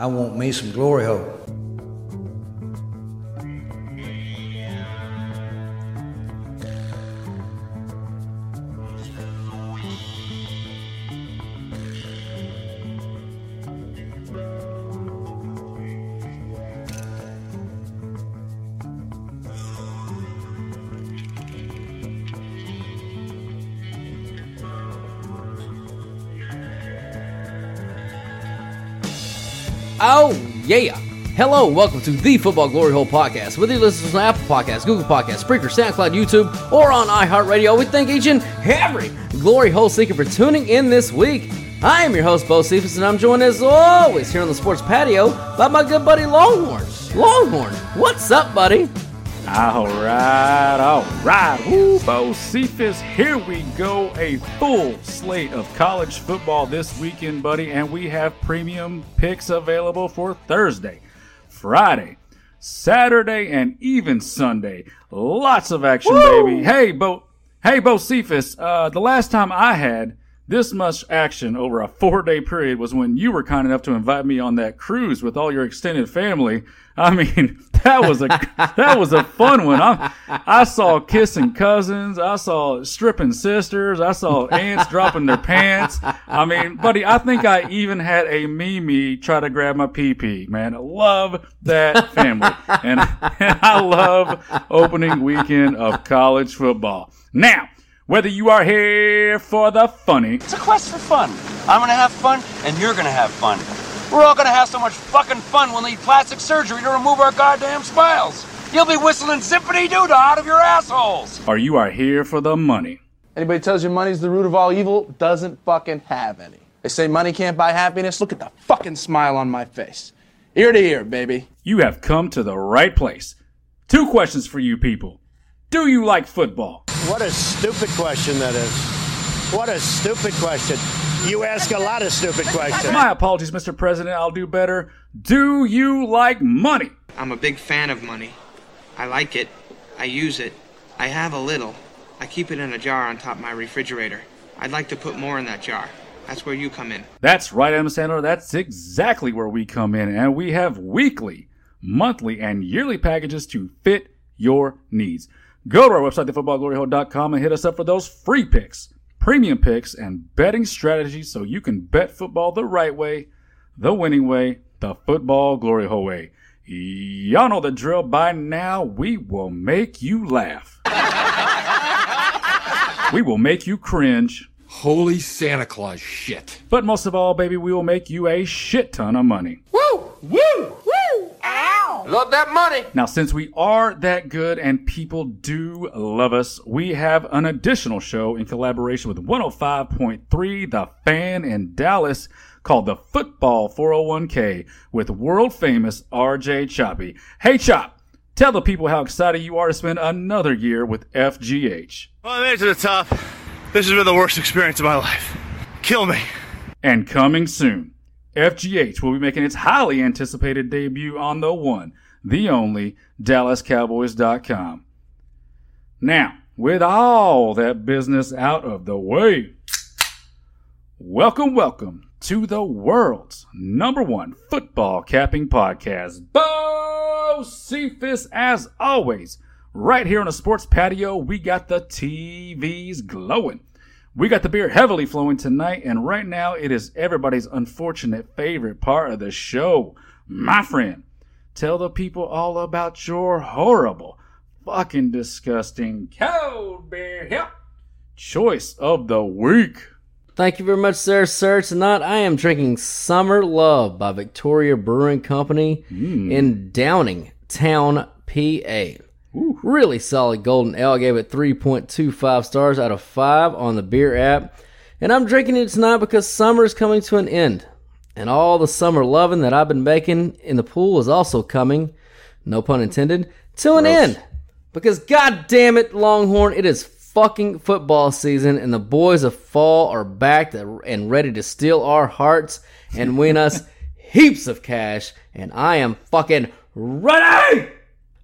I want me some glory hole. Yeah. Hello, welcome to the Football Glory Hole Podcast. Whether you listen on Apple Podcasts, Google Podcasts, Spreaker, SoundCloud, YouTube, or on iHeartRadio, we thank each and every Glory Hole seeker for tuning in this week. I am your host, Bocephus, and I'm joined as always here on the sports patio by my good buddy Longhorn. Longhorn, what's up, buddy? All right, all right. Woo, Bocephus, here we go. A full slate of college football this weekend, buddy, and we have premium picks available for Thursday, Friday, Saturday, and even Sunday. Lots of action, baby. Hey, Bo. Hey, Bocephus. Uh, the last time I had this much action over a four day period was when you were kind enough to invite me on that cruise with all your extended family. I mean, that was a that was a fun one. I, I saw kissing cousins, I saw stripping sisters, I saw aunts dropping their pants. I mean, buddy, I think I even had a Mimi try to grab my pee pee. Man, I love that family, and, and I love opening weekend of college football. Now. Whether you are here for the funny, It's a quest for fun. I'm gonna have fun, and you're gonna have fun. We're all gonna have so much fucking fun we'll need plastic surgery to remove our goddamn smiles. You'll be whistling zippity doo out of your assholes. or you are here for the money. Anybody tells you money's the root of all evil doesn't fucking have any. They say money can't buy happiness. Look at the fucking smile on my face. Ear to ear, baby. You have come to the right place. Two questions for you people. Do you like football? What a stupid question that is. What a stupid question. You ask a lot of stupid questions. My apologies, Mr. President. I'll do better. Do you like money? I'm a big fan of money. I like it. I use it. I have a little. I keep it in a jar on top of my refrigerator. I'd like to put more in that jar. That's where you come in. That's right, Adam Sandler. That's exactly where we come in. And we have weekly, monthly, and yearly packages to fit your needs. Go to our website, thefootballgloryhole.com, and hit us up for those free picks, premium picks, and betting strategies so you can bet football the right way, the winning way, the football glory hole way. Y'all know the drill by now. We will make you laugh. we will make you cringe. Holy Santa Claus shit. But most of all, baby, we will make you a shit ton of money. Love that money. Now, since we are that good and people do love us, we have an additional show in collaboration with 105.3 The Fan in Dallas called the Football 401k with world famous RJ Choppy. Hey, Chop, tell the people how excited you are to spend another year with FGH. Well, I made it to the top. This has been the worst experience of my life. Kill me. And coming soon, FGH will be making its highly anticipated debut on the one, the only DallasCowboys.com. Now, with all that business out of the way, welcome, welcome to the world's number one football capping podcast. Bocephus, as always, right here on the sports patio, we got the TVs glowing. We got the beer heavily flowing tonight, and right now it is everybody's unfortunate favorite part of the show. My friend, tell the people all about your horrible, fucking disgusting cold beer help choice of the week. Thank you very much, sir. Sir, tonight I am drinking Summer Love by Victory Brewing Company mm. in Downingtown, PA. Really solid golden ale. I gave it 3.25 stars out of 5 on the beer app. And I'm drinking it tonight because summer is coming to an end. And all the summer loving that I've been making in the pool is also coming, no pun intended, to an end. Because god damn it, Longhorn, it is fucking football season and the boys of fall are back to- and ready to steal our hearts and win us heaps of cash. And I am fucking ready!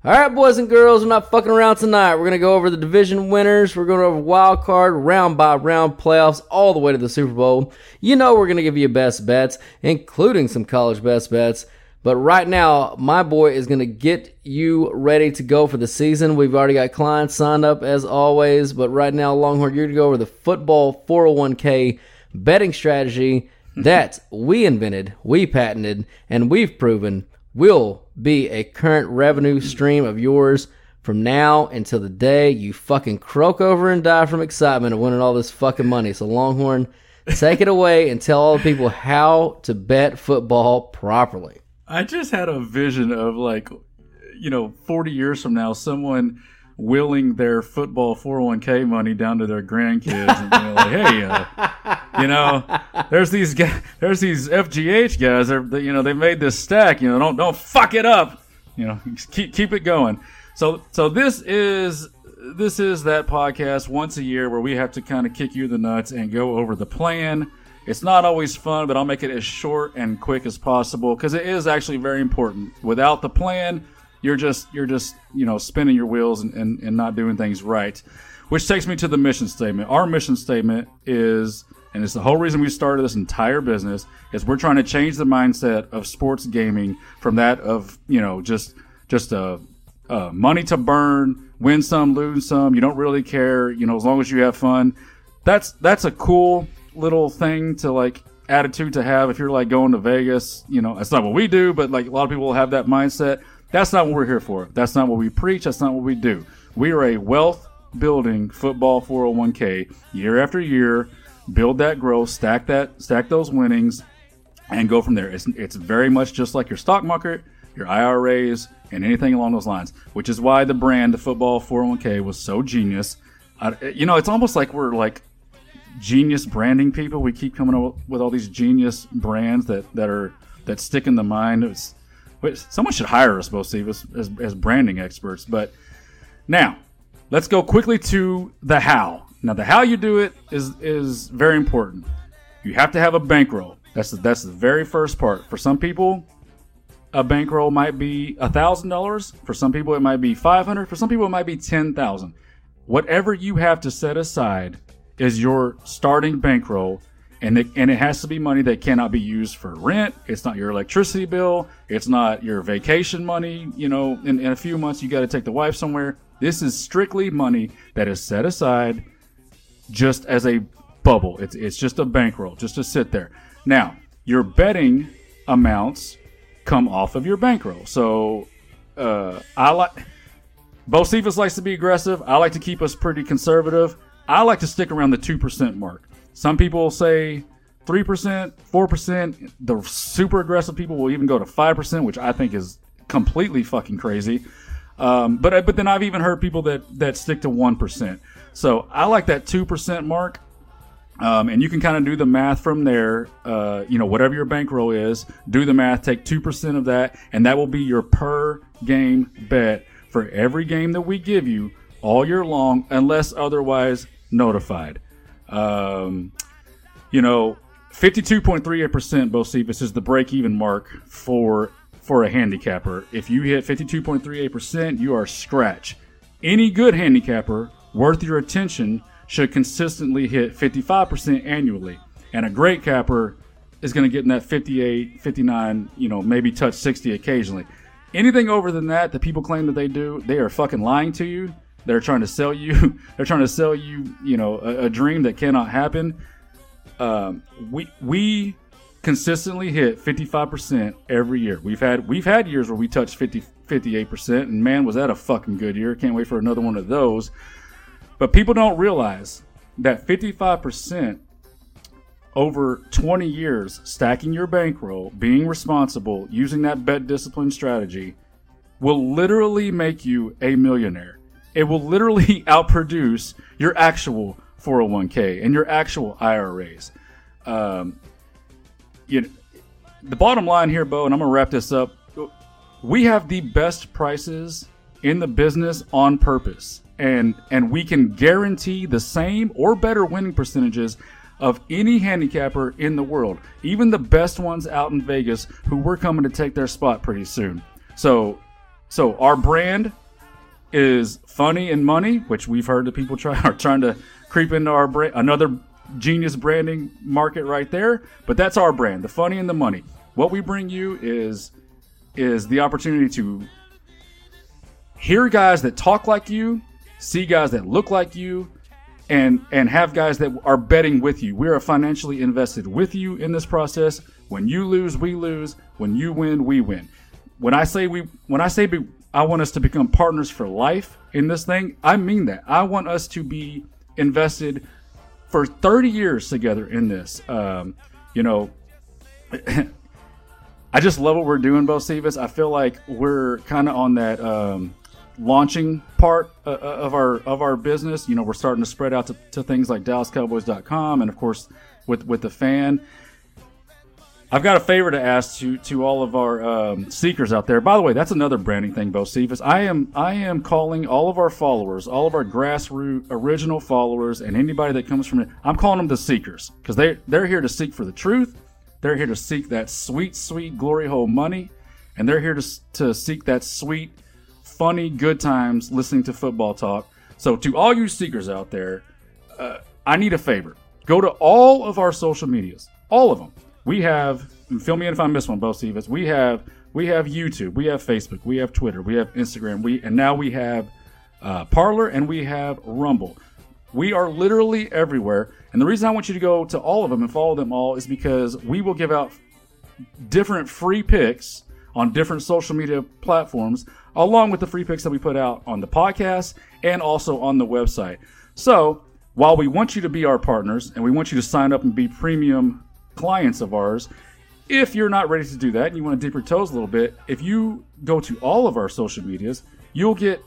All right, boys and girls, we're not fucking around tonight. We're gonna go over the division winners. We're going over wild card, round by round playoffs, all the way to the Super Bowl. You know we're gonna give you best bets, including some college best bets. But right now, my boy is gonna get you ready to go for the season. We've already got clients signed up as always. But right now, Longhorn, you're gonna go over the football 401k betting strategy that we invented, we patented, and we've proven will be a current revenue stream of yours from now until the day you fucking croak over and die from excitement of winning all this fucking money. So, Longhorn, take it away and tell all the people how to bet football properly. I just had a vision of like, you know, 40 years from now, someone willing their football 401k money down to their grandkids and being like, hey, uh, you know, there's these guys, there's these FGH guys. They're, you know, they made this stack. You know, don't don't fuck it up. You know, keep keep it going. So so this is this is that podcast once a year where we have to kind of kick you the nuts and go over the plan. It's not always fun, but I'll make it as short and quick as possible because it is actually very important. Without the plan, you're just you're just you know spinning your wheels and, and, and not doing things right. Which takes me to the mission statement. Our mission statement is and it's the whole reason we started this entire business is we're trying to change the mindset of sports gaming from that of you know just just a, a money to burn win some lose some you don't really care you know as long as you have fun that's that's a cool little thing to like attitude to have if you're like going to vegas you know that's not what we do but like a lot of people have that mindset that's not what we're here for that's not what we preach that's not what we do we are a wealth building football 401k year after year build that growth, stack that, stack those winnings, and go from there. It's, it's very much just like your stock market, your IRAs, and anything along those lines. Which is why the brand, the football 401k, was so genius. Uh, you know, it's almost like we're like genius branding people. We keep coming up with all these genius brands that that are that stick in the mind. It's, someone should hire us both, Steve, as, as, as branding experts. But now, let's go quickly to the how. Now, the how you do it is is very important. You have to have a bankroll. That's the, that's the very first part. For some people, a bankroll might be thousand dollars. For some people, it might be five hundred. For some people, it might be ten thousand. Whatever you have to set aside is your starting bankroll, and it, and it has to be money that cannot be used for rent. It's not your electricity bill. It's not your vacation money. You know, in, in a few months, you got to take the wife somewhere. This is strictly money that is set aside just as a bubble. It's it's just a bankroll, just to sit there. Now, your betting amounts come off of your bankroll. So uh, I like Bocephus likes to be aggressive. I like to keep us pretty conservative. I like to stick around the two percent mark. Some people say three percent, four percent. The super aggressive people will even go to five percent, which I think is completely fucking crazy. Um, but but then I've even heard people that that stick to one percent. So I like that 2% mark. Um, and you can kind of do the math from there. Uh, you know, whatever your bankroll is, do the math, take 2% of that, and that will be your per game bet for every game that we give you all year long, unless otherwise notified. Um, you know, 52.38% Bocephus is the break even mark for for a handicapper. If you hit 52.38%, you are scratch. Any good handicapper worth your attention should consistently hit 55% annually. And a great capper is going to get in that 58, 59, you know, maybe touch 60 occasionally. Anything over than that that people claim that they do, they are fucking lying to you. They're trying to sell you. They're trying to sell you, you know, a, a dream that cannot happen. Um, we we consistently hit 55% every year. We've had we've had years where we touched 50 58%, and man, was that a fucking good year. Can't wait for another one of those. But people don't realize that 55% over 20 years stacking your bankroll, being responsible, using that bet discipline strategy will literally make you a millionaire. It will literally outproduce your actual 401k and your actual IRAs. Um, you know, the bottom line here, Bo, and I'm to wrap this up. We have the best prices in the business on purpose and and we can guarantee the same or better winning percentages of any handicapper in the world, even the best ones out in Vegas who we're coming to take their spot pretty soon. So so our brand is funny and money, which we've heard that people try are trying to creep into our brand. Another genius branding market right there. But that's our brand, the funny and the money. What we bring you is is the opportunity to hear guys that talk like you, see guys that look like you, and and have guys that are betting with you. We are financially invested with you in this process. When you lose, we lose. When you win, we win. When I say we, when I say be, I want us to become partners for life in this thing, I mean that. I want us to be invested for 30 years together in this. Um, you know, I just love what we're doing, Bocephus. I feel like we're kind of on that um, launching part uh, uh, of our of our business. You know, we're starting to spread out to, to things like DallasCowboys.com, and of course, with with the fan. I've got a favor to ask to to all of our um, seekers out there. By the way, that's another branding thing, Bocephus. I am I am calling all of our followers, all of our grassroots original followers, and anybody that comes from it. I'm calling them the seekers because they they're here to seek for the truth. They're here to seek that sweet, sweet glory hole money, and they're here to to seek that sweet, funny, good times listening to football talk. So to all you seekers out there, uh, I need a favor. Go to all of our social medias, all of them we have fill me in if I miss one, Bocephus. We have we have YouTube, we have Facebook, we have Twitter, we have Instagram, we and now we have uh, Parler and we have Rumble. We are literally everywhere. And the reason I want you to go to all of them and follow them all is because we will give out different free picks on different social media platforms, along with the free picks that we put out on the podcast and also on the website. So while we want you to be our partners and we want you to sign up and be premium clients of ours. If you're not ready to do that and you want to dip your toes a little bit, if you go to all of our social medias, you'll get,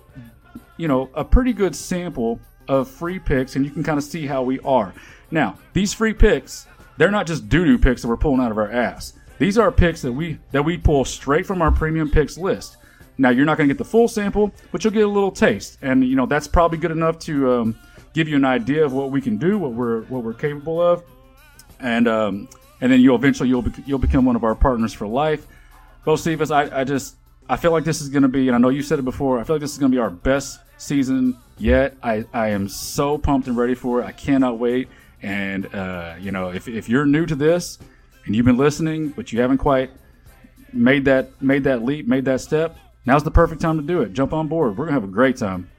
you know, a pretty good sample of free picks and you can kind of see how we are. Now, these free picks, they're not just doo-doo picks that we're pulling out of our ass. These are picks that we that we pull straight from our premium picks list. Now, you're not going to get the full sample, but you'll get a little taste, and you know that's probably good enough to um, give you an idea of what we can do, what we're what we're capable of and um, and then you'll eventually you'll be, you'll become one of our partners for life. Bocephus, I, I just I feel like this is going to be, and I know you said it before. I feel like this is going to be our best season yet. I I am so pumped and ready for it. I cannot wait. And uh, you know, if if you're new to this and you've been listening, but you haven't quite made that made that leap, made that step, now's the perfect time to do it. Jump on board. We're gonna have a great time.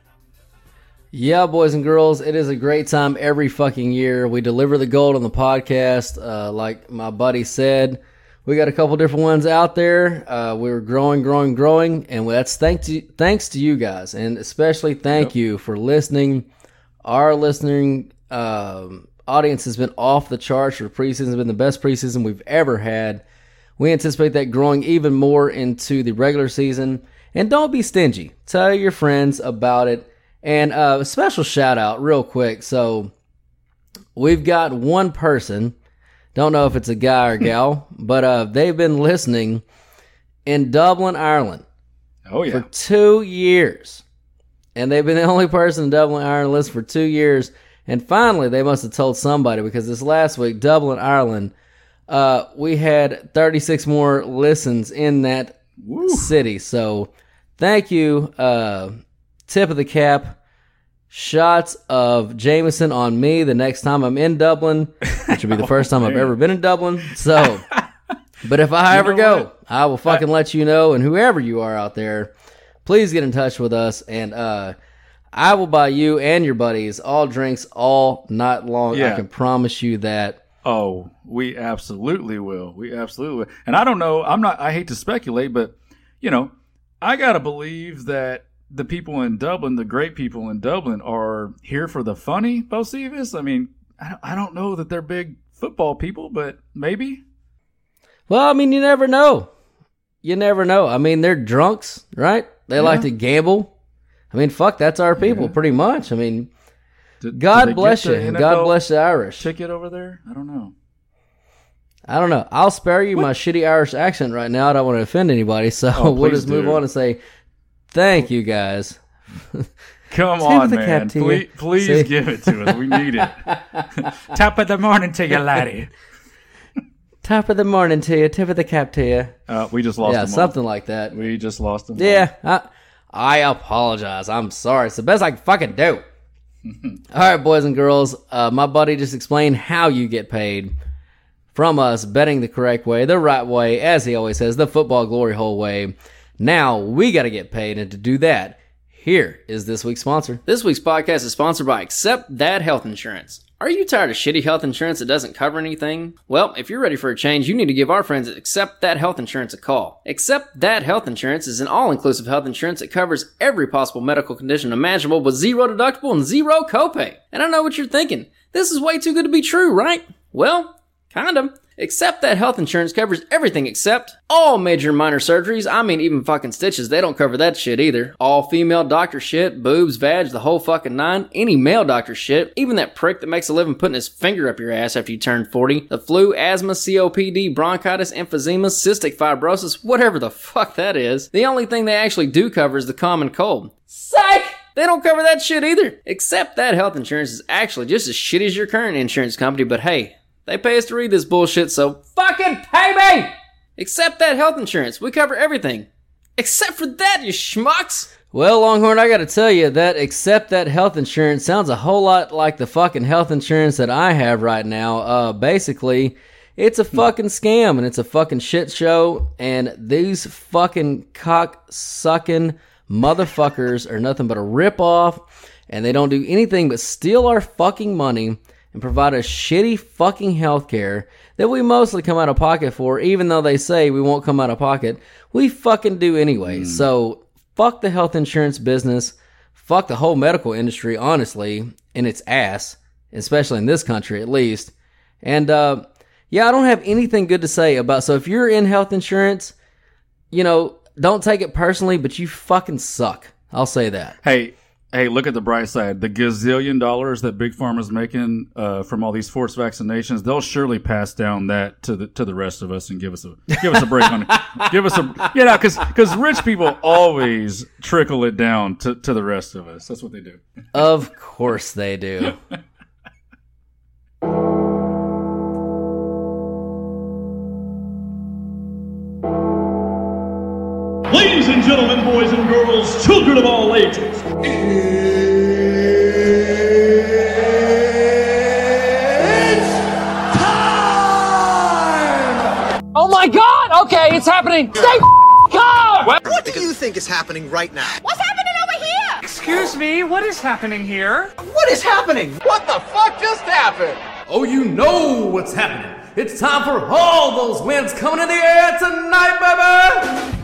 Yeah, boys and girls, it is a great time every fucking year. We deliver the gold on the podcast. Uh, like my buddy said, we got a couple different ones out there. Uh, we're growing, growing, growing, and that's thanks to thanks to you guys, and especially thank yep. you for listening. Our listening um, audience has been off the charts for preseason. Has been the best preseason we've ever had. We anticipate that growing even more into the regular season. And don't be stingy. Tell your friends about it and uh, a special shout out, real quick. So we've got one person. Don't know if it's a guy or gal, but uh, they've been listening in Dublin, Ireland. Oh yeah, for two years, and they've been the only person in Dublin, Ireland, list for two years. And finally, they must have told somebody because this last week, Dublin, Ireland, uh, we had 36 more listens in that Woo. city. So thank you, uh, tip of the cap. Shots of Jameson on me the next time I'm in Dublin, which will be the first time I've ever been in Dublin. So, but if I ever go, what? I will fucking let you know. And whoever you are out there, please get in touch with us. And uh, I will buy you and your buddies all drinks all night long. Yeah. I can promise you that. Oh, we absolutely will. We absolutely will. And I don't know. I'm not. I hate to speculate, but you know, I gotta believe that the people in Dublin, the great people in Dublin, are here for the funny, Bocephus? I mean, I don't know that they're big football people, but maybe. Well, I mean, you never know. You never know. I mean, they're drunks, right? They yeah. like to gamble. I mean, fuck, that's our people, yeah. pretty much. I mean, did, God did bless you, and God bless the Irish. Ticket over there? I don't know. I don't know. I'll spare you what? my shitty Irish accent right now. I don't want to offend anybody, so oh, we'll just move on and say Thank you guys. Come on, man. Please, please give it to us. We need it. Top of the morning to you, laddie. Top of the morning to you, tip of the cap to you. Uh, we just lost Yeah, something like that. We just lost him. Yeah, I, I apologize. I'm sorry. It's the best I can fucking do. All right, boys and girls. Uh, my buddy just explained how you get paid from us betting the correct way, the right way, as he always says, the football glory hole way. Now we got to get paid, and to do that, here is this week's sponsor. This week's podcast is sponsored by Accept That Health Insurance. Are you tired of shitty health insurance that doesn't cover anything? Well, if you're ready for a change, you need to give our friends at Accept That Health Insurance a call. Accept That Health Insurance is an all-inclusive health insurance that covers every possible medical condition imaginable with zero deductible and zero copay. And I know what you're thinking. This is way too good to be true, right? Well, kind of. Except that health insurance covers everything except all major and minor surgeries. I mean, even fucking stitches. They don't cover that shit either. All female doctor shit, boobs, vag, the whole fucking nine. Any male doctor shit. Even that prick that makes a living putting his finger up your ass after you turn 40. The flu, asthma, COPD, bronchitis, emphysema, cystic fibrosis, whatever the fuck that is. The only thing they actually do cover is the common cold. Psych! They don't cover that shit either. Except that health insurance is actually just as shitty as your current insurance company, but hey, they pay us to read this bullshit, so fucking pay me! Except that health insurance. We cover everything. Except for that, you schmucks! Well, Longhorn, I gotta tell you that except that health insurance sounds a whole lot like the fucking health insurance that I have right now. Uh, basically, it's a fucking scam and it's a fucking shit show. And these fucking cock sucking motherfuckers are nothing but a rip off. And they don't do anything but steal our fucking money and provide a shitty fucking healthcare that we mostly come out of pocket for, even though they say we won't come out of pocket. We fucking do anyway. So fuck the health insurance business. Fuck the whole medical industry, honestly, in its ass, especially in this country at least. And uh, yeah, I don't have anything good to say about. So if you're in health insurance, you know, don't take it personally, but you fucking suck. I'll say that. Hey, hey, look at the bright side. The gazillion dollars that Big Pharma's making uh, from all these forced vaccinations, they'll surely pass down that to the to the rest of us and give us a give us a break on it. Give us a you know because because rich people always trickle it down to, to the rest of us. That's what they do. Of course they do. Ladies and gentlemen, boys and girls, children of all ages. It's Time! Oh my god! Okay, it's happening! Stay calm! What do you think is happening right now? What's happening over here? Excuse me, what is happening here? What is happening? What the fuck just happened? Oh, you know what's happening. It's time for all those wins coming in the air tonight, baby!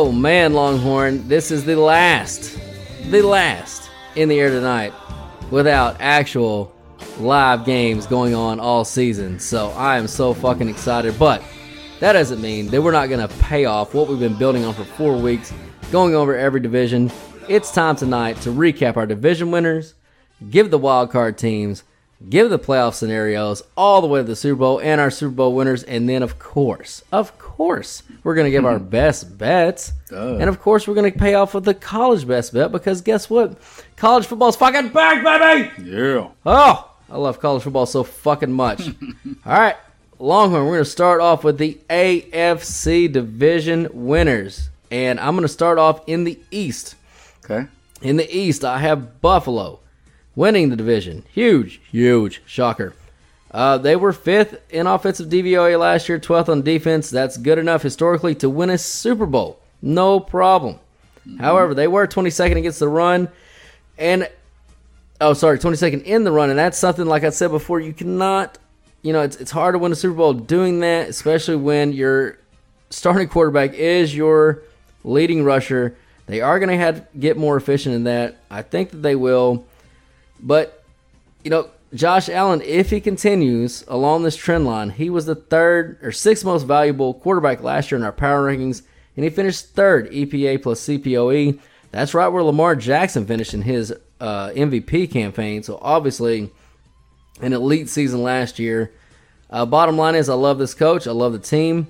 Oh man, Longhorn, this is the last, the last in the air tonight without actual live games going on all season. So I am so fucking excited. But that doesn't mean that we're not going to pay off what we've been building on for four weeks, going over every division. It's time tonight to recap our division winners, give the wild card teams, give the playoff scenarios all the way to the Super Bowl and our Super Bowl winners. And then, of course, of course, we're going to give our best bets. And of course, we're going to pay off with the college best bet because guess what? College football's fucking back, baby! Yeah. Oh, I love college football so fucking much. All right, Longhorn, we're going to start off with the AFC division winners. And I'm going to start off in the East. Okay. In the East, I have Buffalo winning the division. Huge, huge shocker. Uh, they were fifth in offensive DVOA last year, 12th on defense. That's good enough historically to win a Super Bowl. No problem. However, they were 22nd against the run. And, oh, sorry, 22nd in the run. And that's something, like I said before, you cannot, you know, it's, it's hard to win a Super Bowl doing that, especially when your starting quarterback is your leading rusher. They are going to have get more efficient in that. I think that they will. But, you know, Josh Allen, if he continues along this trend line, he was the third or sixth most valuable quarterback last year in our power rankings, and he finished third EPA plus CPOE. That's right where Lamar Jackson finished in his uh, MVP campaign. So obviously, an elite season last year. Uh, bottom line is, I love this coach. I love the team.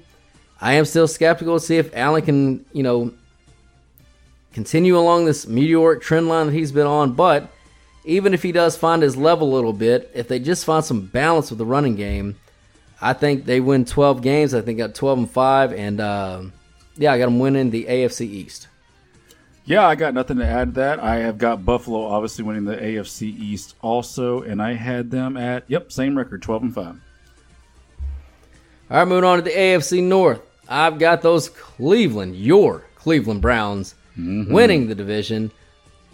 I am still skeptical to see if Allen can, you know, continue along this meteoric trend line that he's been on. But even if he does find his level a little bit, if they just find some balance with the running game, I think they win 12 games. I think got 12 and five, and uh, yeah, I got them winning the AFC East. Yeah, I got nothing to add to that. I have got Buffalo obviously winning the AFC East also, and I had them at yep same record, 12 and five. All right, moving on to the AFC North. I've got those Cleveland, your Cleveland Browns, Mm-hmm. winning the division.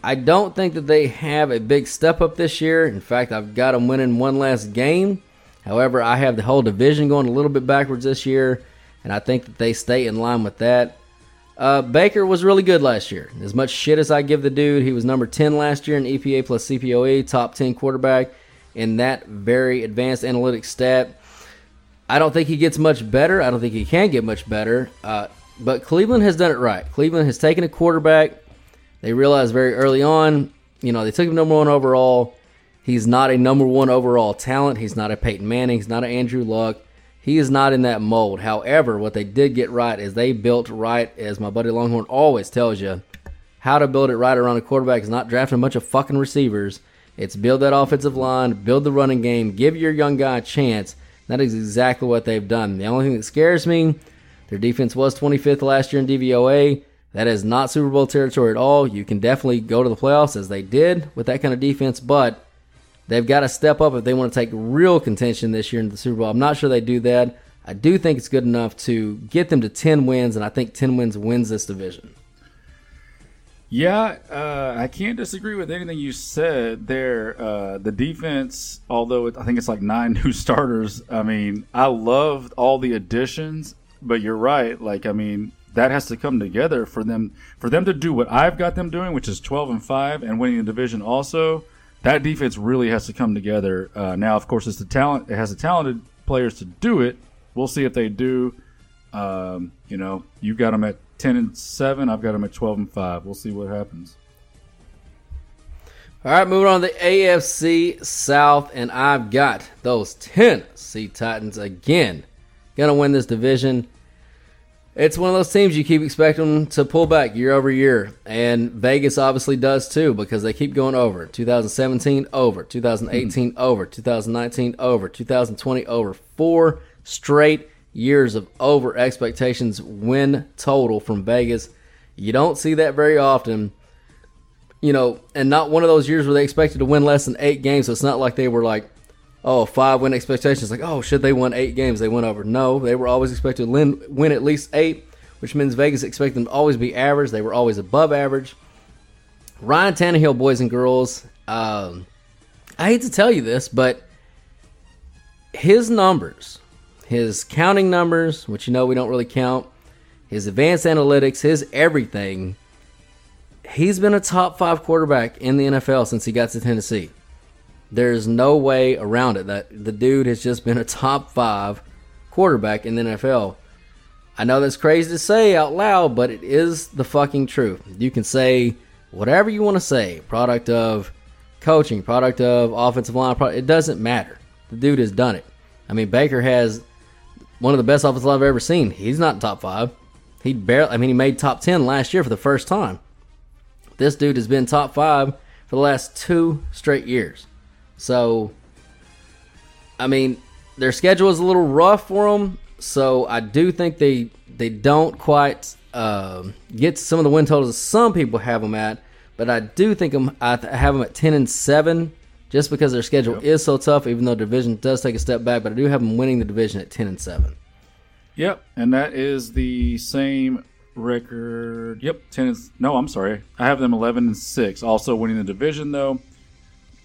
I don't think that they have a big step up this year. In fact, I've got them winning one last game. However, I have the whole division going a little bit backwards this year, and I think that they stay in line with that. Uh, Baker was really good last year. As much shit as I give the dude, he was number 10 last year in EPA plus CPOE, top 10 quarterback in that very advanced analytics stat. I don't think he gets much better. I don't think he can get much better. Uh, but Cleveland has done it right. Cleveland has taken a quarterback. They realized very early on, you know, they took him number one overall. He's not a number one overall talent. He's not a Peyton Manning. He's not an Andrew Luck. He is not in that mold. However, what they did get right is they built right, as my buddy Longhorn always tells you, how to build it right around a quarterback is not drafting a bunch of fucking receivers. It's build that offensive line, build the running game, give your young guy a chance. That is exactly what they've done. The only thing that scares me, their defense was 25th last year in DVOA. That is not Super Bowl territory at all. You can definitely go to the playoffs as they did with that kind of defense, but they've got to step up if they want to take real contention this year into the Super Bowl. I'm not sure they do that. I do think it's good enough to get them to 10 wins, and I think 10 wins wins this division. Yeah, uh, I can't disagree with anything you said there. Uh, the defense, although it, I think it's like nine new starters, I mean, I loved all the additions, but you're right. Like, I mean, that has to come together for them for them to do what I've got them doing, which is 12 and five and winning the division. Also, that defense really has to come together. Uh, now, of course, it's the talent. It has the talented players to do it. We'll see if they do. Um, you know, you got them at 10 and 7. I've got them at 12 and 5. We'll see what happens. All right, moving on to the AFC South, and I've got those Tennessee Titans again. Gonna win this division. It's one of those teams you keep expecting to pull back year over year, and Vegas obviously does too because they keep going over. 2017 over, 2018 mm-hmm. over, 2019 over, 2020 over. Four straight years of over expectations win total from Vegas. You don't see that very often. You know, and not one of those years where they expected to win less than eight games. So it's not like they were like, oh, five win expectations. Like, oh, should they win eight games? They went over. No, they were always expected to win, at least eight, which means Vegas expected them to always be average. They were always above average. Ryan Tannehill, boys and girls, um, I hate to tell you this, but his numbers, his counting numbers, which you know we don't really count, his advanced analytics, his everything, he's been a top five quarterback in the NFL since he got to Tennessee. There's no way around it. That the dude has just been a top five quarterback in the NFL. I know that's crazy to say out loud, but it is the fucking truth. You can say whatever you want to say, product of coaching, product of offensive line, product, it doesn't matter. The dude has done it. I mean, Baker has one of the best offensive line I've ever seen. He's not top five. He barely. I mean, he made top ten last year for the first time. This dude has been top five for the last two straight years. So, I mean, their schedule is a little rough for them. So I do think they they don't quite uh, get some of the win totals some people have them at. But I do think I'm, I have them at ten and seven, just because their schedule is so tough. Even though division does take a step back, but I do have them winning the division at ten and seven. Yep, and that is the same record. Yep, ten. Is, no, I'm sorry. I have them eleven and six. Also winning the division though.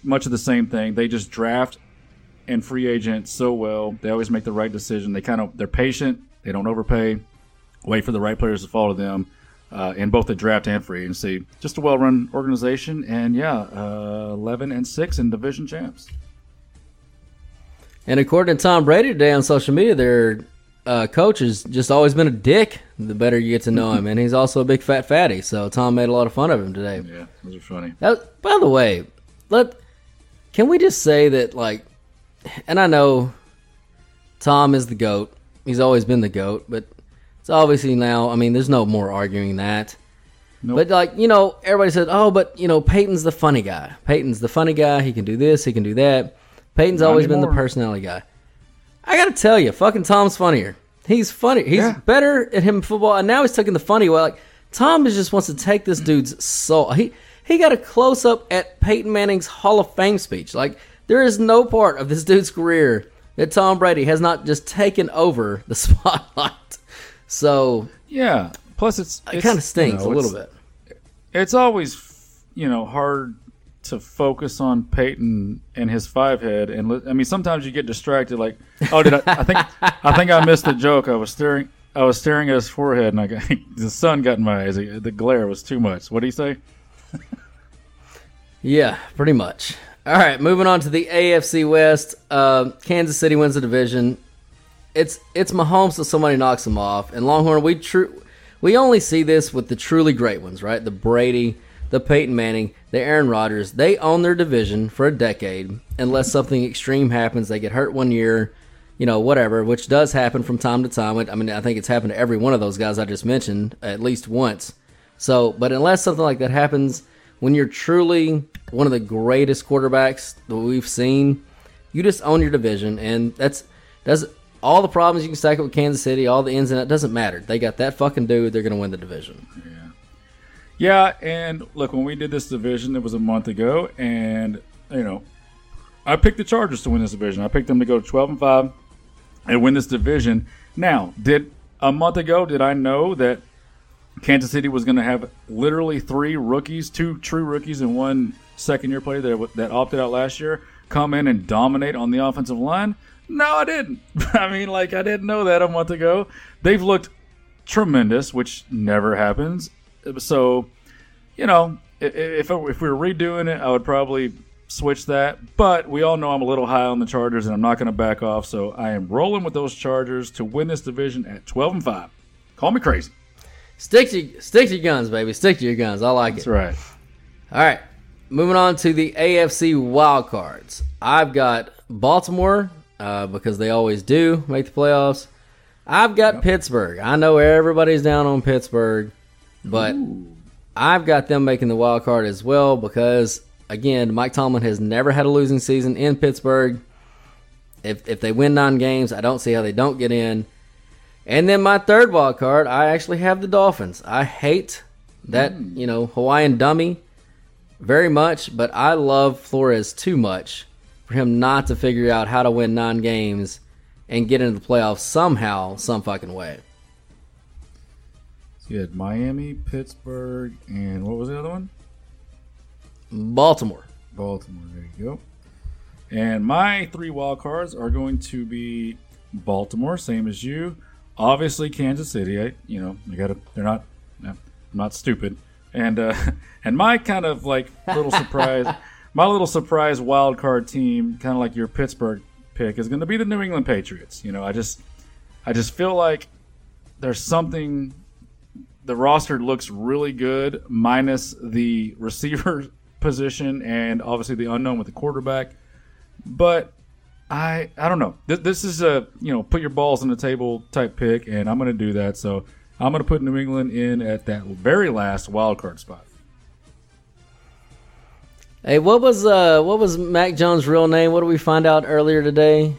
Much of the same thing. They just draft and free agent so well. They always make the right decision. They kind of they're patient. They don't overpay. Wait for the right players to fall to them. Uh, in both the draft and free agency, just a well-run organization, and yeah, uh, eleven and six in division champs. And according to Tom Brady today on social media, they're uh, coach has just always been a dick. The better you get to know him, and he's also a big fat fatty. So Tom made a lot of fun of him today. Yeah, those are funny. That, by the way, let can we just say that like, and I know Tom is the goat. He's always been the goat, but it's obviously now. I mean, there's no more arguing that. Nope. But like you know, everybody said, "Oh, but you know, Peyton's the funny guy. Peyton's the funny guy. He can do this. He can do that." Peyton's Not always been the personality guy. I gotta tell you, fucking Tom's funnier. He's funny. He's Yeah. better at him football, and now he's taking the funny way. Like Tom is just wants to take this dude's soul. He he got a close up at Peyton Manning's Hall of Fame speech. Like there is no part of this dude's career that Tom Brady has not just taken over the spotlight. So Yeah. Plus, it's it kind of stings you know, a little bit. It's always you know hard to focus on Peyton and his five head, and I mean sometimes you get distracted. Like, oh, did I? I think I think I missed the joke. I was staring. I was staring at his forehead, and I got, the sun got in my eyes. The glare was too much. What do you say? Yeah, pretty much. All right, moving on to the AFC West. Uh, Kansas City wins the division. It's it's Mahomes till somebody knocks him off. And Longhorn, we true we only see this with the truly great ones, right? The Brady, the Peyton Manning, the Aaron Rodgers. They own their division for a decade, unless something extreme happens. They get hurt one year, you know, whatever, which does happen from time to time. I mean, I think it's happened to every one of those guys I just mentioned at least once. So, but unless something like that happens, when you're truly one of the greatest quarterbacks that we've seen, you just own your division, and that's that's all the problems you can stack up with Kansas City, all the ins and outs doesn't matter. They got that fucking dude. They're gonna win the division. Yeah, Yeah, and look, when we did this division, it was a month ago, and you know, I picked the Chargers to win this division. I picked them to go twelve and five and win this division. Now, did a month ago did I know that Kansas City was going to have literally three rookies, two true rookies, and one second year player that that opted out last year come in and dominate on the offensive line? No, I didn't. I mean, like I didn't know that a month ago. They've looked tremendous, which never happens. So, you know, if if we were redoing it, I would probably switch that. But we all know I'm a little high on the Chargers, and I'm not going to back off. So I am rolling with those Chargers to win this division at 12 and five. Call me crazy. Stick to stick to your guns, baby. Stick to your guns. I like That's it. That's right. All right, moving on to the AFC wild cards. I've got Baltimore uh, because they always do make the playoffs. I've got Pittsburgh. I know everybody's down on Pittsburgh, but I've got them making the wild card as well because again, Mike Tomlin has never had a losing season in Pittsburgh. If if they win nine games, I don't see how they don't get in. And then my third wild card, I actually have the Dolphins. I hate that hmm. you know Hawaiian dummy very much, but I love Flores too much for him not to figure out how to win nine games and get into the playoffs somehow, some fucking way. So you had Miami, Pittsburgh, and what was the other one? Baltimore. Baltimore. There you go. And my three wild cards are going to be Baltimore, same as you. Obviously, Kansas City. I, you know, you got to. They're not. I'm not stupid. And uh, and my kind of like little surprise, my little surprise wild card team, kind of like your Pittsburgh pick, is going to be the New England Patriots. You know, I just, I just feel like there's something. The roster looks really good, minus the receiver position and obviously the unknown with the quarterback. But I I don't know. This, this is a you know put your balls on the table type pick, and I'm going to do that. So I'm going to put New England in at that very last wild card spot. Hey, what was uh what was Mac Jones' real name? What did we find out earlier today?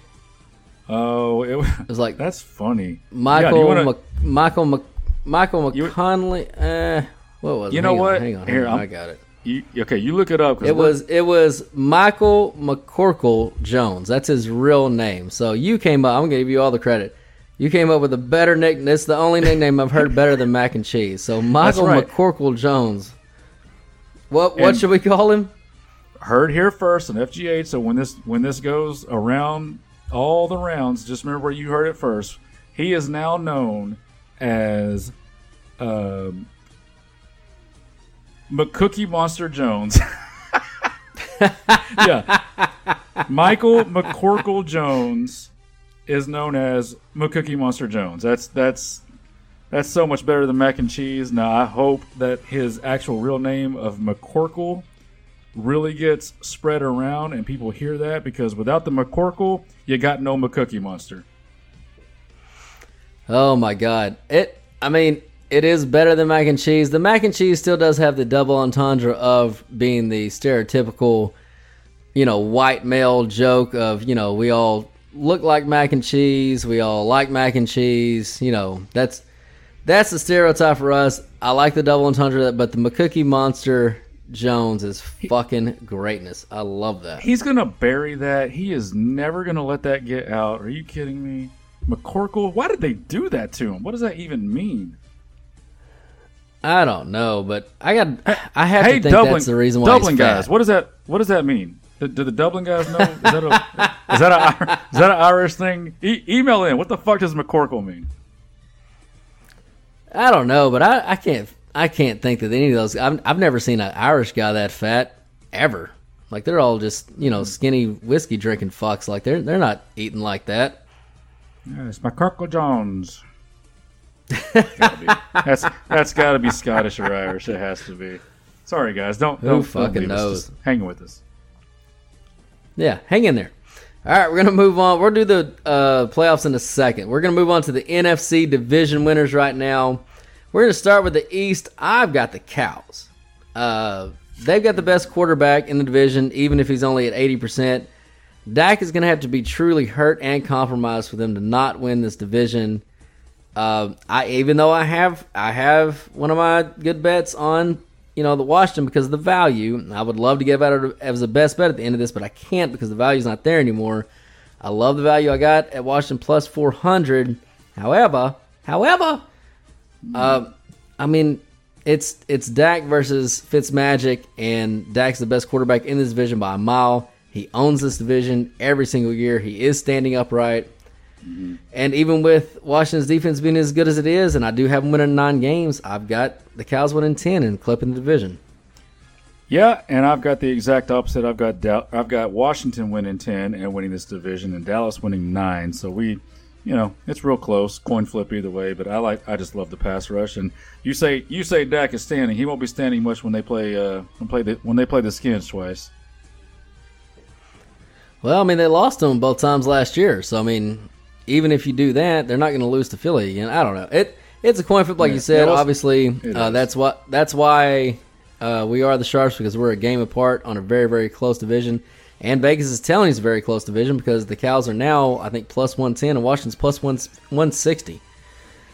Oh, it, was like that's funny. Michael Yeah, wanna- Mc, Michael Mc, Michael You- McConley. Uh, what was? it? You know Hang on, what? hang on, hang Here, on. I got it. You, okay, you look it up. It was it was Michael McCorkle Jones. That's his real name. So you came up. I'm gonna give you all the credit. You came up with a better nickname. It's the only nickname I've heard better than mac and cheese. So Michael right. McCorkle Jones. What what And- should we call him? heard here first on FGH. So when this when this goes around all the rounds, just remember where you heard it first. He is now known as um, McCookie Monster Jones. yeah, Michael McCorkle Jones is known as McCookie Monster Jones. That's that's that's so much better than mac and cheese. Now I hope that his actual real name of McCorkle really gets spread around and people hear that because without the McCorkle, you got no McCookie Monster. Oh my god. It I mean, it is better than mac and cheese. The mac and cheese still does have the double entendre of being the stereotypical, you know, white male joke of, you know, we all look like mac and cheese, we all like mac and cheese, you know, that's that's the stereotype for us. I like the double entendre, but the McCookie Monster Jones is fucking greatness. I love that. He's gonna bury that. He is never gonna let that get out. Are you kidding me? McCorkle? Why did they do that to him? What does that even mean? I don't know, but I got. I have hey, to think Dublin, that's the reason why Dublin guys. What does that? What does that mean? Do, do the Dublin guys know? Is that a is that a is that an Irish thing? E- email in. What the fuck does McCorkle mean? I don't know, but I, I can't. I can't think that any of those. I've, I've never seen an Irish guy that fat ever. Like they're all just you know skinny whiskey drinking fucks. Like they're they're not eating like that. It's McCorkle Jones. Gotta be. That's that's got to be Scottish or Irish. It has to be. Sorry, guys. Don't Who don't don't fucking leave us. knows? Just hang with us. Yeah, hang in there. All right, we're gonna move on. We'll do the uh, playoffs in a second. We're gonna move on to the NFC division winners right now. We're gonna start with the East. I've got the Cows. Uh, they've got the best quarterback in the division, even if he's only at eighty percent. Dak is gonna have to be truly hurt and compromised for them to not win this division. Uh, I even though I have I have one of my good bets on you know the Washington because of the value. I would love to give out as the best bet at the end of this, but I can't because the value's not there anymore. I love the value I got at Washington plus four hundred. However, however, uh, I mean it's it's Dak versus Fitzmagic, and Dak's the best quarterback in this division by a mile. He owns this division every single year. He is standing upright. And even with Washington's defense being as good as it is, and I do have them winning nine games, I've got the Cows winning ten and clipping the division. Yeah, and I've got the exact opposite. I've got Dal- I've got Washington winning ten and winning this division, and Dallas winning nine. So we, you know, it's real close, coin flip either way. But I like, I just love the pass rush. And you say you say Dak is standing. He won't be standing much when they play uh when play the when they play the Skins twice. Well, I mean, they lost them both times last year, so I mean, even if you do that, they're not going to lose to Philly again. I don't know. It it's a coin flip, like Yeah, you said. was- Obviously, uh, that's what that's why uh, we are the Sharps because we're a game apart on a very very close division. And Vegas is telling us a very close division because the Cows are now, I think, plus 110 and Washington's plus one, 160.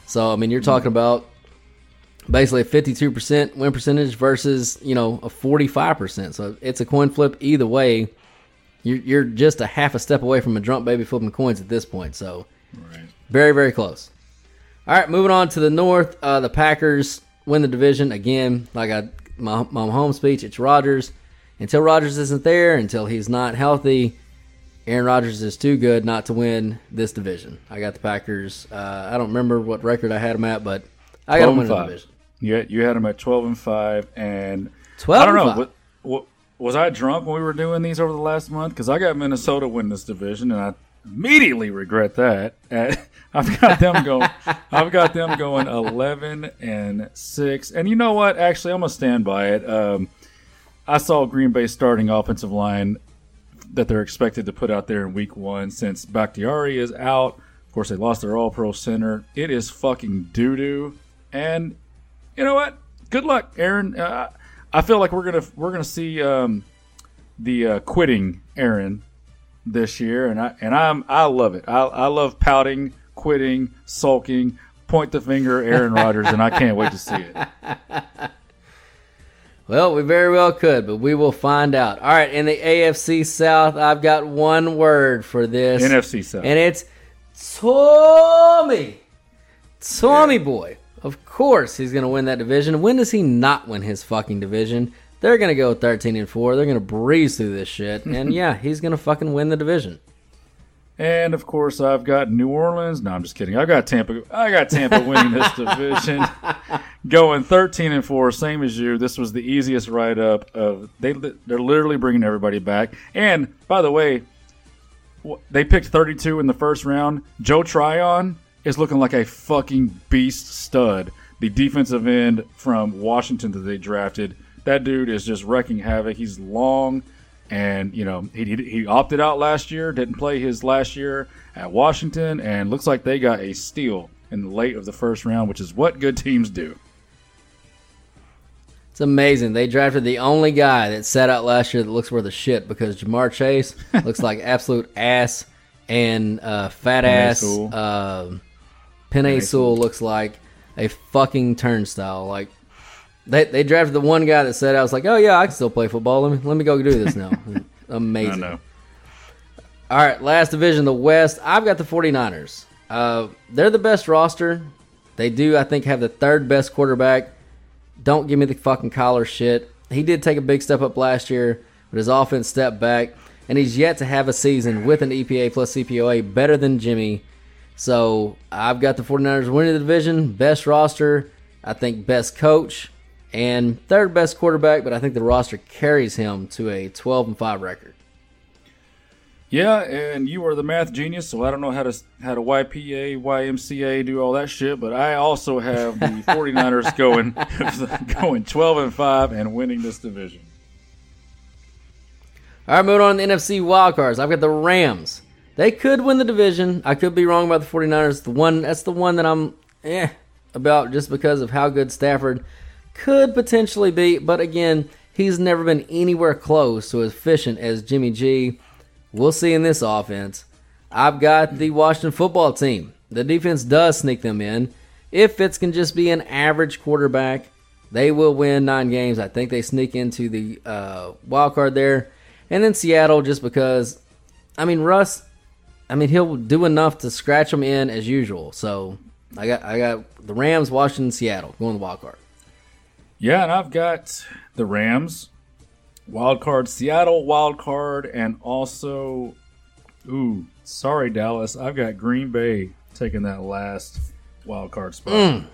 So, I mean, you're talking about basically a 52% win percentage versus, you know, a 45%. So it's a coin flip either way. You're, you're just a half a step away from a drunk baby flipping coins at this point. So very, very close. All right, moving on to the north. Uh, the Packers win the division again. Like I, my, my home speech, it's Rodgers. Until Rodgers isn't there, until he's not healthy, Aaron Rodgers is too good not to win this division. I got the Packers. Uh, I don't remember what record I had them at, but I got them winning the division. You had, you had them at twelve and five, and 12 I don't know. What, what, was I drunk when we were doing these over the last month? Because I got Minnesota win this division, and I immediately regret that. I've got them going. I've got them going eleven and six. And you know what? Actually, I'm gonna stand by it. Um, I saw Green Bay starting offensive line that they're expected to put out there in week one since Bakhtiari is out. Of course, they lost their all pro center. It is fucking doo doo. And you know what? Good luck, Aaron. Uh, I feel like we're gonna we're gonna see um, the uh, quitting Aaron this year, and I and I'm I love it. I, I love pouting, quitting, sulking, point the finger, at Aaron Rodgers, and I can't wait to see it. Well, we very well could, but we will find out. All right, in the AFC South, I've got one word for this. NFC South. And it's Tommy. Tommy boy. Of course he's going to win that division. When does he not win his fucking division? They're going to go 13 and 4. They're going to breeze through this shit. And yeah, he's going to fucking win the division. And of course, I've got New Orleans. No, I'm just kidding. I've got Tampa. I got Tampa winning this division, going 13 and four, same as you. This was the easiest write up of they. They're literally bringing everybody back. And by the way, they picked 32 in the first round. Joe Tryon is looking like a fucking beast stud. The defensive end from Washington that they drafted. That dude is just wrecking havoc. He's long, and you know he he, opted out last year. Didn't play his last year at Washington, and looks like they got a steal in the late of the first round, which is what good teams do. It's amazing. They drafted the only guy that sat out last year that looks worth a shit because Ja'Marr Chase looks like absolute ass, and uh, fat ass uh, Penei Sewell looks like a fucking turnstile. Like they they drafted the one guy that said I was like, oh yeah, I can still play football. Let me let me go do this now. amazing. I know. All right, last division, the West. I've got the 49ers. Uh, they're the best roster. They do, I think, have the third best quarterback. Don't give me the fucking Kyler shit. He did take a big step up last year, but his offense stepped back, and he's yet to have a season with an EPA plus CPOE better than Jimmy. So I've got the 49ers winning the division, best roster, I think best coach, and third best quarterback, but I think the roster carries him to a 12 and 5 record. Yeah, and you are the math genius, so I don't know how to how to YPA, YMCA, do all that shit, but I also have the 49ers going going 12 and 5 and winning this division. All right, moving on to the NFC wildcards. I've got the Rams. They could win the division. I could be wrong about the 49ers. The one that's the one that I'm eh about just because of how good Stafford could potentially be, but again, he's never been anywhere close to as efficient as Jimmy G. We'll see in this offense. I've got the Washington football team. The defense does sneak them in. If Fitz can just be an average quarterback, they will win nine games. I think they sneak into the uh, wild card there. And then Seattle, just because, I mean, Russ, I mean, he'll do enough to scratch them in as usual. So I got I got the Rams, Washington, Seattle going the wild card. Yeah, and I've got the Rams, wild card, Seattle wild card, and also, ooh, sorry Dallas, I've got Green Bay taking that last wild card spot. Mm.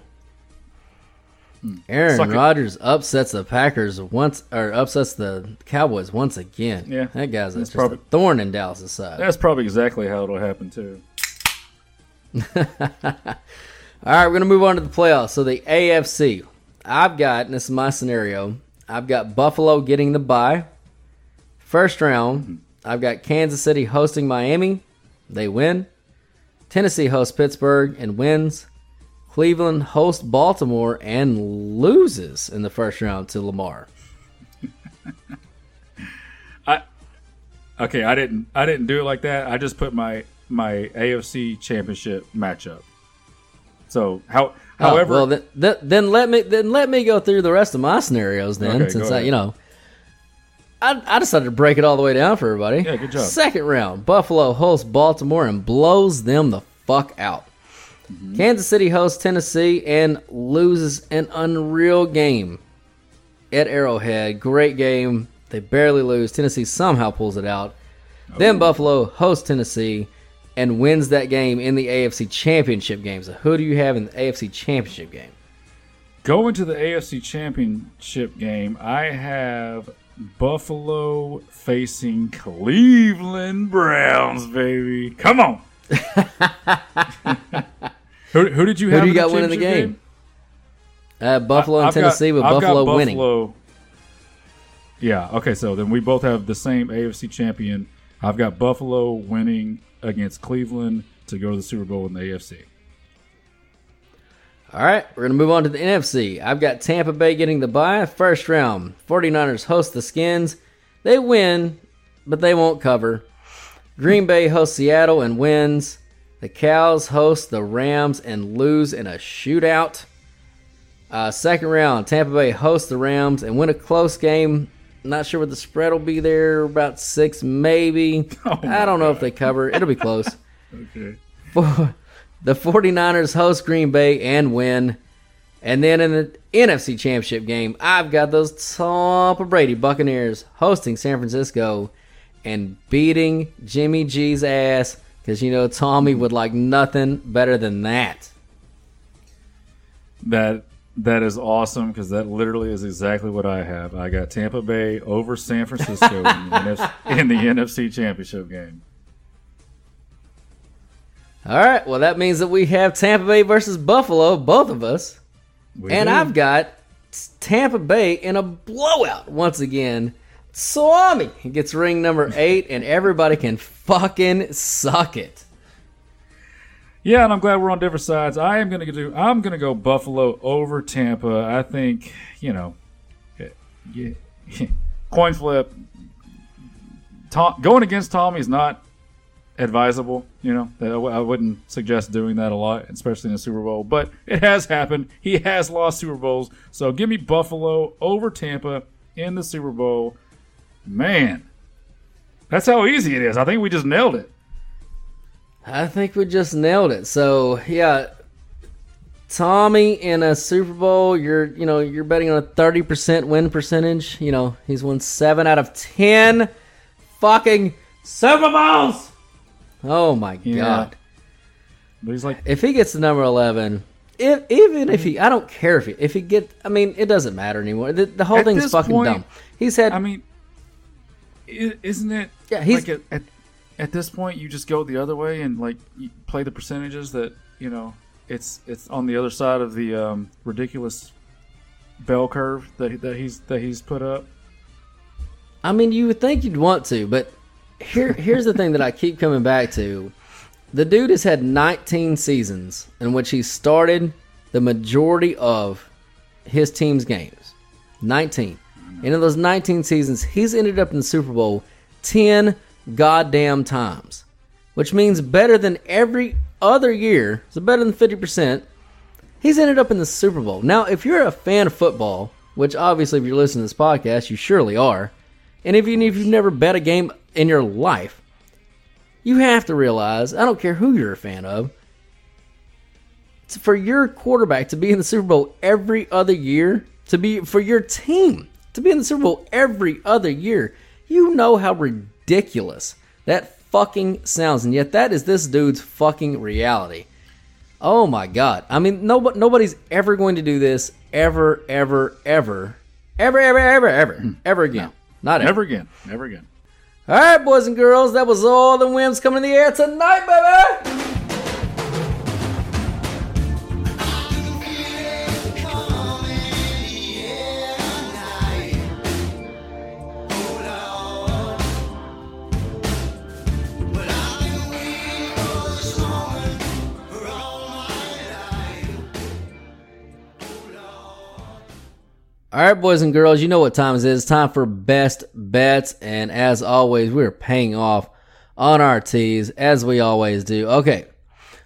Hmm. Aaron Suck it. Rodgers upsets the Packers once, or upsets the Cowboys once again. Yeah. that guy's a, That's just probably- a thorn in Dallas' side. That's probably exactly how it'll happen too. All right, we're gonna move on to the playoffs. So the AFC, I've got, and this is my scenario. I've got Buffalo getting the bye. First round, hmm. I've got Kansas City hosting Miami. They win. Tennessee hosts Pittsburgh and wins. Cleveland hosts Baltimore and loses in the first round to Lamar. I Okay, I didn't I didn't do it like that. I just put my my AFC championship matchup. So how Oh, however well, then, then, then let me then let me go through the rest of my scenarios then, Okay, since I, you know, I, I decided to break it all the way down for everybody. Yeah, good job. Second round, Buffalo hosts Baltimore and blows them the fuck out. Mm-hmm. Kansas City hosts Tennessee and loses an unreal game at Arrowhead. Great game. They barely lose. Tennessee somehow pulls it out. Oh. Then Buffalo hosts Tennessee and wins that game in the AFC Championship game. So who do you have in the AFC Championship game? Going to the AFC Championship game, I have Buffalo facing Cleveland Browns, baby. Come on. Who, who did you have? Who do you got winning the championship game? Uh, Buffalo and I've got- Tennessee with I've Buffalo, winning. Buffalo- Yeah, okay, so then we both have the same AFC champion. I've got Buffalo winning against Cleveland to go to the Super Bowl in the AFC. All right, we're going to move on to the NFC. I've got Tampa Bay getting the bye. First round, 49ers host the Skins. They win, but they won't cover. Green Bay hosts Seattle and wins. The Cows host the Rams and lose in a shootout. Uh, second round, Tampa Bay hosts the Rams and win a close game. Not sure what the spread will be there, about six maybe. I don't know if they cover. It'll be close. Okay. For the 49ers host Green Bay and win. And then in the NFC Championship game, I've got those Tampa Brady Buccaneers hosting San Francisco and beating Jimmy G's ass because you know Tommy would like nothing better than that. That that is awesome because that literally is exactly what I have. I got Tampa Bay over San Francisco in, the NFC, in the NFC Championship game. All right. Well, that means that we have Tampa Bay versus Buffalo, both of us. We and do. I've got Tampa Bay in a blowout once again. Swami gets ring number eight, and everybody can fucking suck it. Yeah, and I'm glad we're on different sides. I am gonna do. I'm gonna go Buffalo over Tampa. I think you know, eh, yeah, coin flip. Tom, going against Tommy is not advisable. You know, I wouldn't suggest doing that a lot, especially in the Super Bowl. But it has happened. He has lost Super Bowls. So give me Buffalo over Tampa in the Super Bowl. Man, that's how easy it is. I think we just nailed it. I think we just nailed it. So yeah, Tommy in a Super Bowl, you're you know you're betting on a thirty percent win percentage. You know he's won seven out of ten fucking Super Bowls. Oh my Yeah. god! But he's like, If he gets the number eleven, if even if he, I don't care if he if he get. I mean, it doesn't matter anymore. The, the whole thing's fucking point, dumb. He's had. I mean, isn't it? Yeah, he's- like at, at at this point you just go the other way and like play the percentages that you know it's it's on the other side of the um, ridiculous bell curve that that he's that he's put up. I mean, you would think you'd want to, but here, here's the thing that I keep coming back to: the dude has had 19 seasons in which he started the majority of his team's games. 19, and in those 19 seasons, he's ended up in the Super Bowl 10 goddamn times, which means better than every other year. So better than 50 percent. He's ended up in the Super Bowl. Now, if you're a fan of football, which obviously if you're listening to this podcast, you surely are, and even if you've never bet a game in your life, you have to realize, I don't care who you're a fan of, for your quarterback to be in the Super Bowl every other year, to be for your team to be in the Super Bowl every other year, you know how ridiculous that fucking sounds, and yet that is this dude's fucking reality. Oh my god! I mean, nobody, nobody's ever going to do this ever, ever, ever, ever, ever, ever, ever, hmm. ever again. Not ever. Never again. Never again. All right, boys and girls, that was all the whims coming in the air tonight, baby. All right, boys and girls, you know what time it is. It's time for best bets, and as always, we're paying off on our tees as we always do. Okay,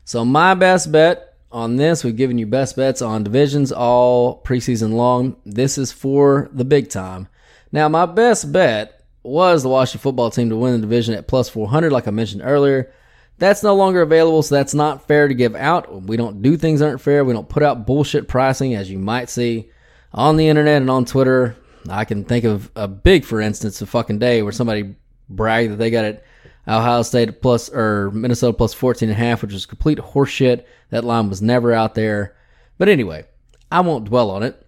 so my best bet on this, we've given you best bets on divisions all preseason long. This is for the big time. Now, my best bet was the Washington football team to win the division at plus 400, like I mentioned earlier. That's no longer available, so that's not fair to give out. We don't do things aren't fair. We don't put out bullshit pricing, as you might see on the internet and on Twitter. I can think of a big, for instance, a fucking day where somebody bragged that they got it Ohio State plus or Minnesota plus 14 and a half, which was complete horseshit. That line was never out there. But anyway, I won't dwell on it.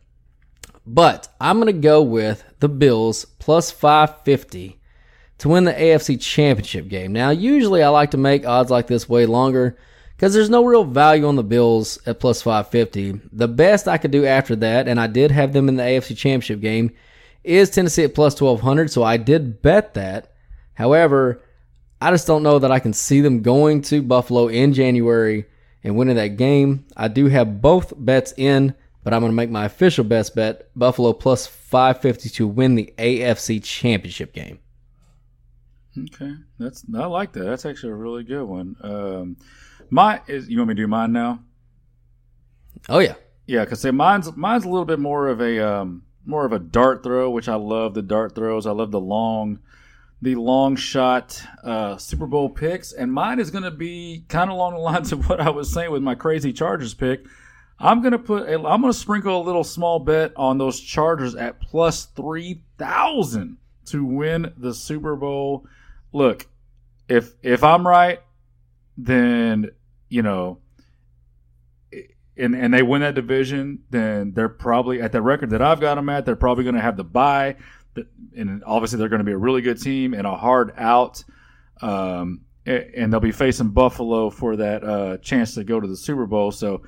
But I'm going to go with the Bills plus 550 to win the AFC Championship game. Now, usually I like to make odds like this way longer because there's no real value on the Bills at plus 550. The best I could do after that, and I did have them in the AFC Championship game, is Tennessee at plus 1200. So I did bet that. However, I just don't know that I can see them going to Buffalo in January and winning that game. I do have both bets in, but I'm going to make my official best bet Buffalo plus 550 to win the AFC Championship game. Okay, that's I like that. That's actually a really good one. Um, my is you want me to do mine now? Oh yeah, yeah. Because mine's mine's a little bit more of a um, more of a dart throw, which I love the dart throws. I love the long, the long shot uh, Super Bowl picks, and mine is going to be kind of along the lines of what I was saying with my crazy Chargers pick. I'm gonna put a, I'm gonna sprinkle a little small bet on those Chargers at plus three thousand to win the Super Bowl. Look, if if I'm right, then you know, and and they win that division, then they're probably at the record that I've got them at. They're probably going to have the buy, and obviously they're going to be a really good team and a hard out. Um, and they'll be facing Buffalo for that uh, chance to go to the Super Bowl. So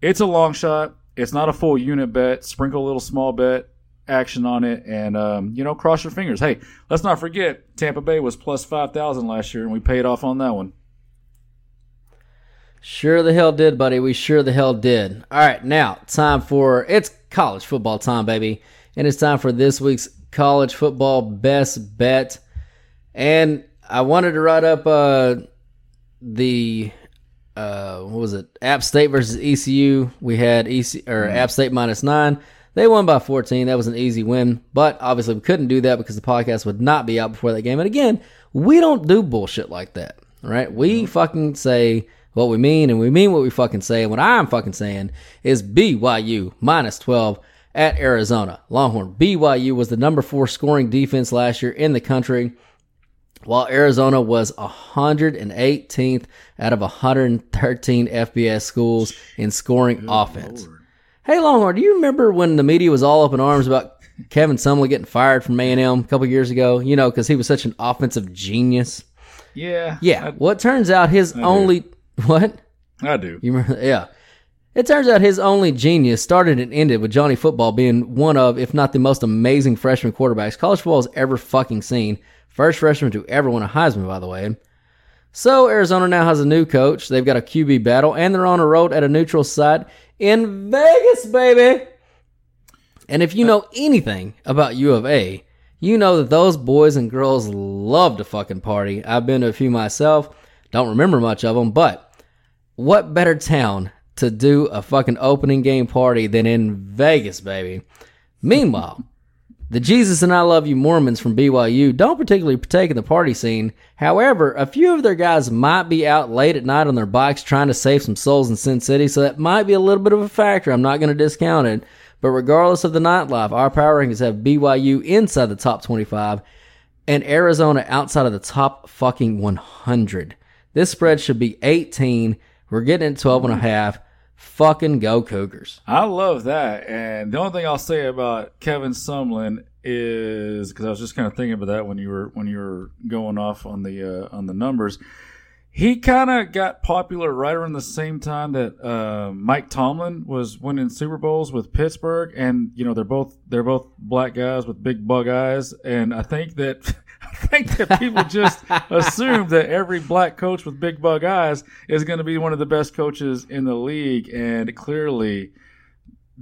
it's a long shot. It's not a full unit bet. Sprinkle a little small bet action on it, and um, you know, cross your fingers. Hey, let's not forget Tampa Bay was plus five thousand last year, and we paid off on that one. Sure the hell did, buddy. We sure the hell did. All right, now time for it's college football time, baby, and it's time for this week's college football best bet. And I wanted to write up uh, the uh, what was it? App State versus ECU. We had EC or App State minus nine. They won by 14. That was an easy win, but obviously we couldn't do that because the podcast would not be out before that game. And again, we don't do bullshit like that, right? We fucking say what we mean and we mean what we fucking say. And what I'm fucking saying is BYU minus 12 at Arizona. Longhorn. BYU was the number four scoring defense last year in the country while Arizona was 118th out of 113 FBS schools in scoring offense. Hey, Longhorn, do you remember when the media was all up in arms about Kevin Sumlin getting fired from A&M a couple years ago? You know, because he was such an offensive genius. Yeah, Yeah. well, it turns out his do. only what I do. you remember? Yeah. It turns out his only genius started and ended with Johnny Football being one of, if not the most amazing freshman quarterbacks college football has ever fucking seen. First freshman to ever win a Heisman, by the way. So Arizona now has a new coach. They've got a QB battle, and they're on a road at a neutral site in Vegas, baby. And if you know anything about U of A, you know that those boys and girls love to fucking party. I've been to a few myself. Don't remember much of them, but what better town to do a fucking opening game party than in Vegas, baby? Meanwhile, the Jesus and I Love You Mormons from BYU don't particularly partake in the party scene. However, a few of their guys might be out late at night on their bikes trying to save some souls in Sin City, so that might be a little bit of a factor. I'm not going to discount it. But regardless of the nightlife, our power rankings have BYU inside the top 25 and Arizona outside of the top fucking 100. This spread should be 18. We're getting at 12 and a half. Fucking go Cougars. I love that. And the only thing I'll say about Kevin Sumlin is because I was just kind of thinking about that when you were when you were going off on the uh, on the numbers. He kind of got popular right around the same time that uh, Mike Tomlin was winning Super Bowls with Pittsburgh, and you know they're both they're both black guys with big bug eyes, and I think that think that people just assume that every black coach with big bug eyes is going to be one of the best coaches in the league, and clearly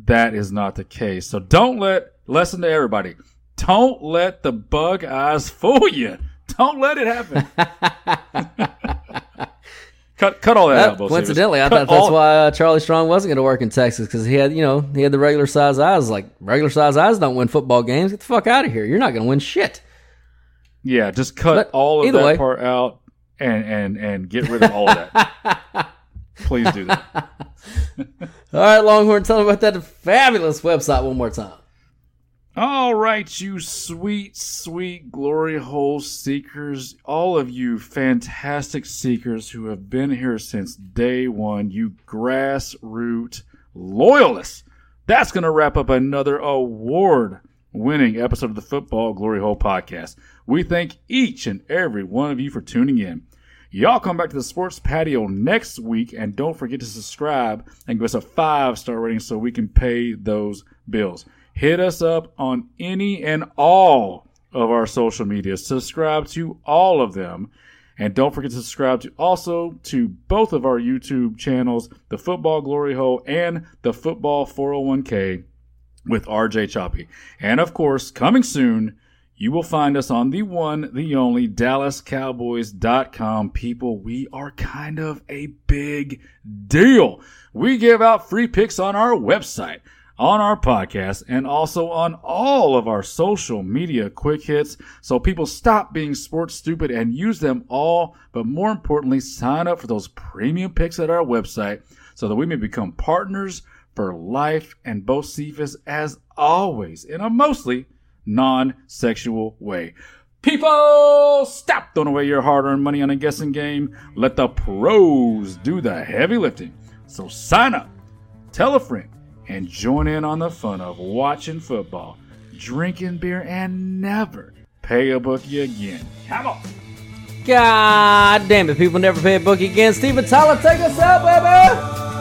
that is not the case. So don't let lesson to everybody. Don't let the bug eyes fool you. Don't let it happen. cut cut all that, That- out. Coincidentally, I thought that's all- why uh, Charlie Strong wasn't going to work in Texas because he had, you know, he had the regular size eyes. Like regular size eyes don't win football games. Get the fuck out of here. You're not going to win shit. Yeah, just cut But all of that way. part out and and and get rid of all of that. Please do that. All right, Longhorn, tell me about that fabulous website one more time. All right, you sweet, sweet glory hole seekers, all of you fantastic seekers who have been here since day one, you grassroots loyalists. That's going to wrap up another award winning episode of the Football Glory Hole podcast. We thank each and every one of you for tuning in. Y'all come back to the sports patio next week and don't forget to subscribe and give us a five star rating so we can pay those bills. Hit us up on any and all of our social media. Subscribe to all of them. And don't forget to subscribe to also to both of our YouTube channels, the Football Glory Hole and the Football 401k with RJ Choppy. And of course, coming soon, you will find us on the one, the only DallasCowboys.com. People, we are kind of a big deal. We give out free picks on our website, on our podcast, and also on all of our social media quick hits. So people stop being sports stupid and use them all. But more importantly, sign up for those premium picks at our website so that we may become partners for life and Bocephus as always in a mostly non-sexual way. People, stop throwing away your hard-earned money on a guessing game. Let the pros do the heavy lifting. So sign up, tell a friend, and join in on the fun of watching football, drinking beer, and never pay a bookie again. Come on. God damn it, people never pay a bookie again. Steven Tyler, take us out, baby!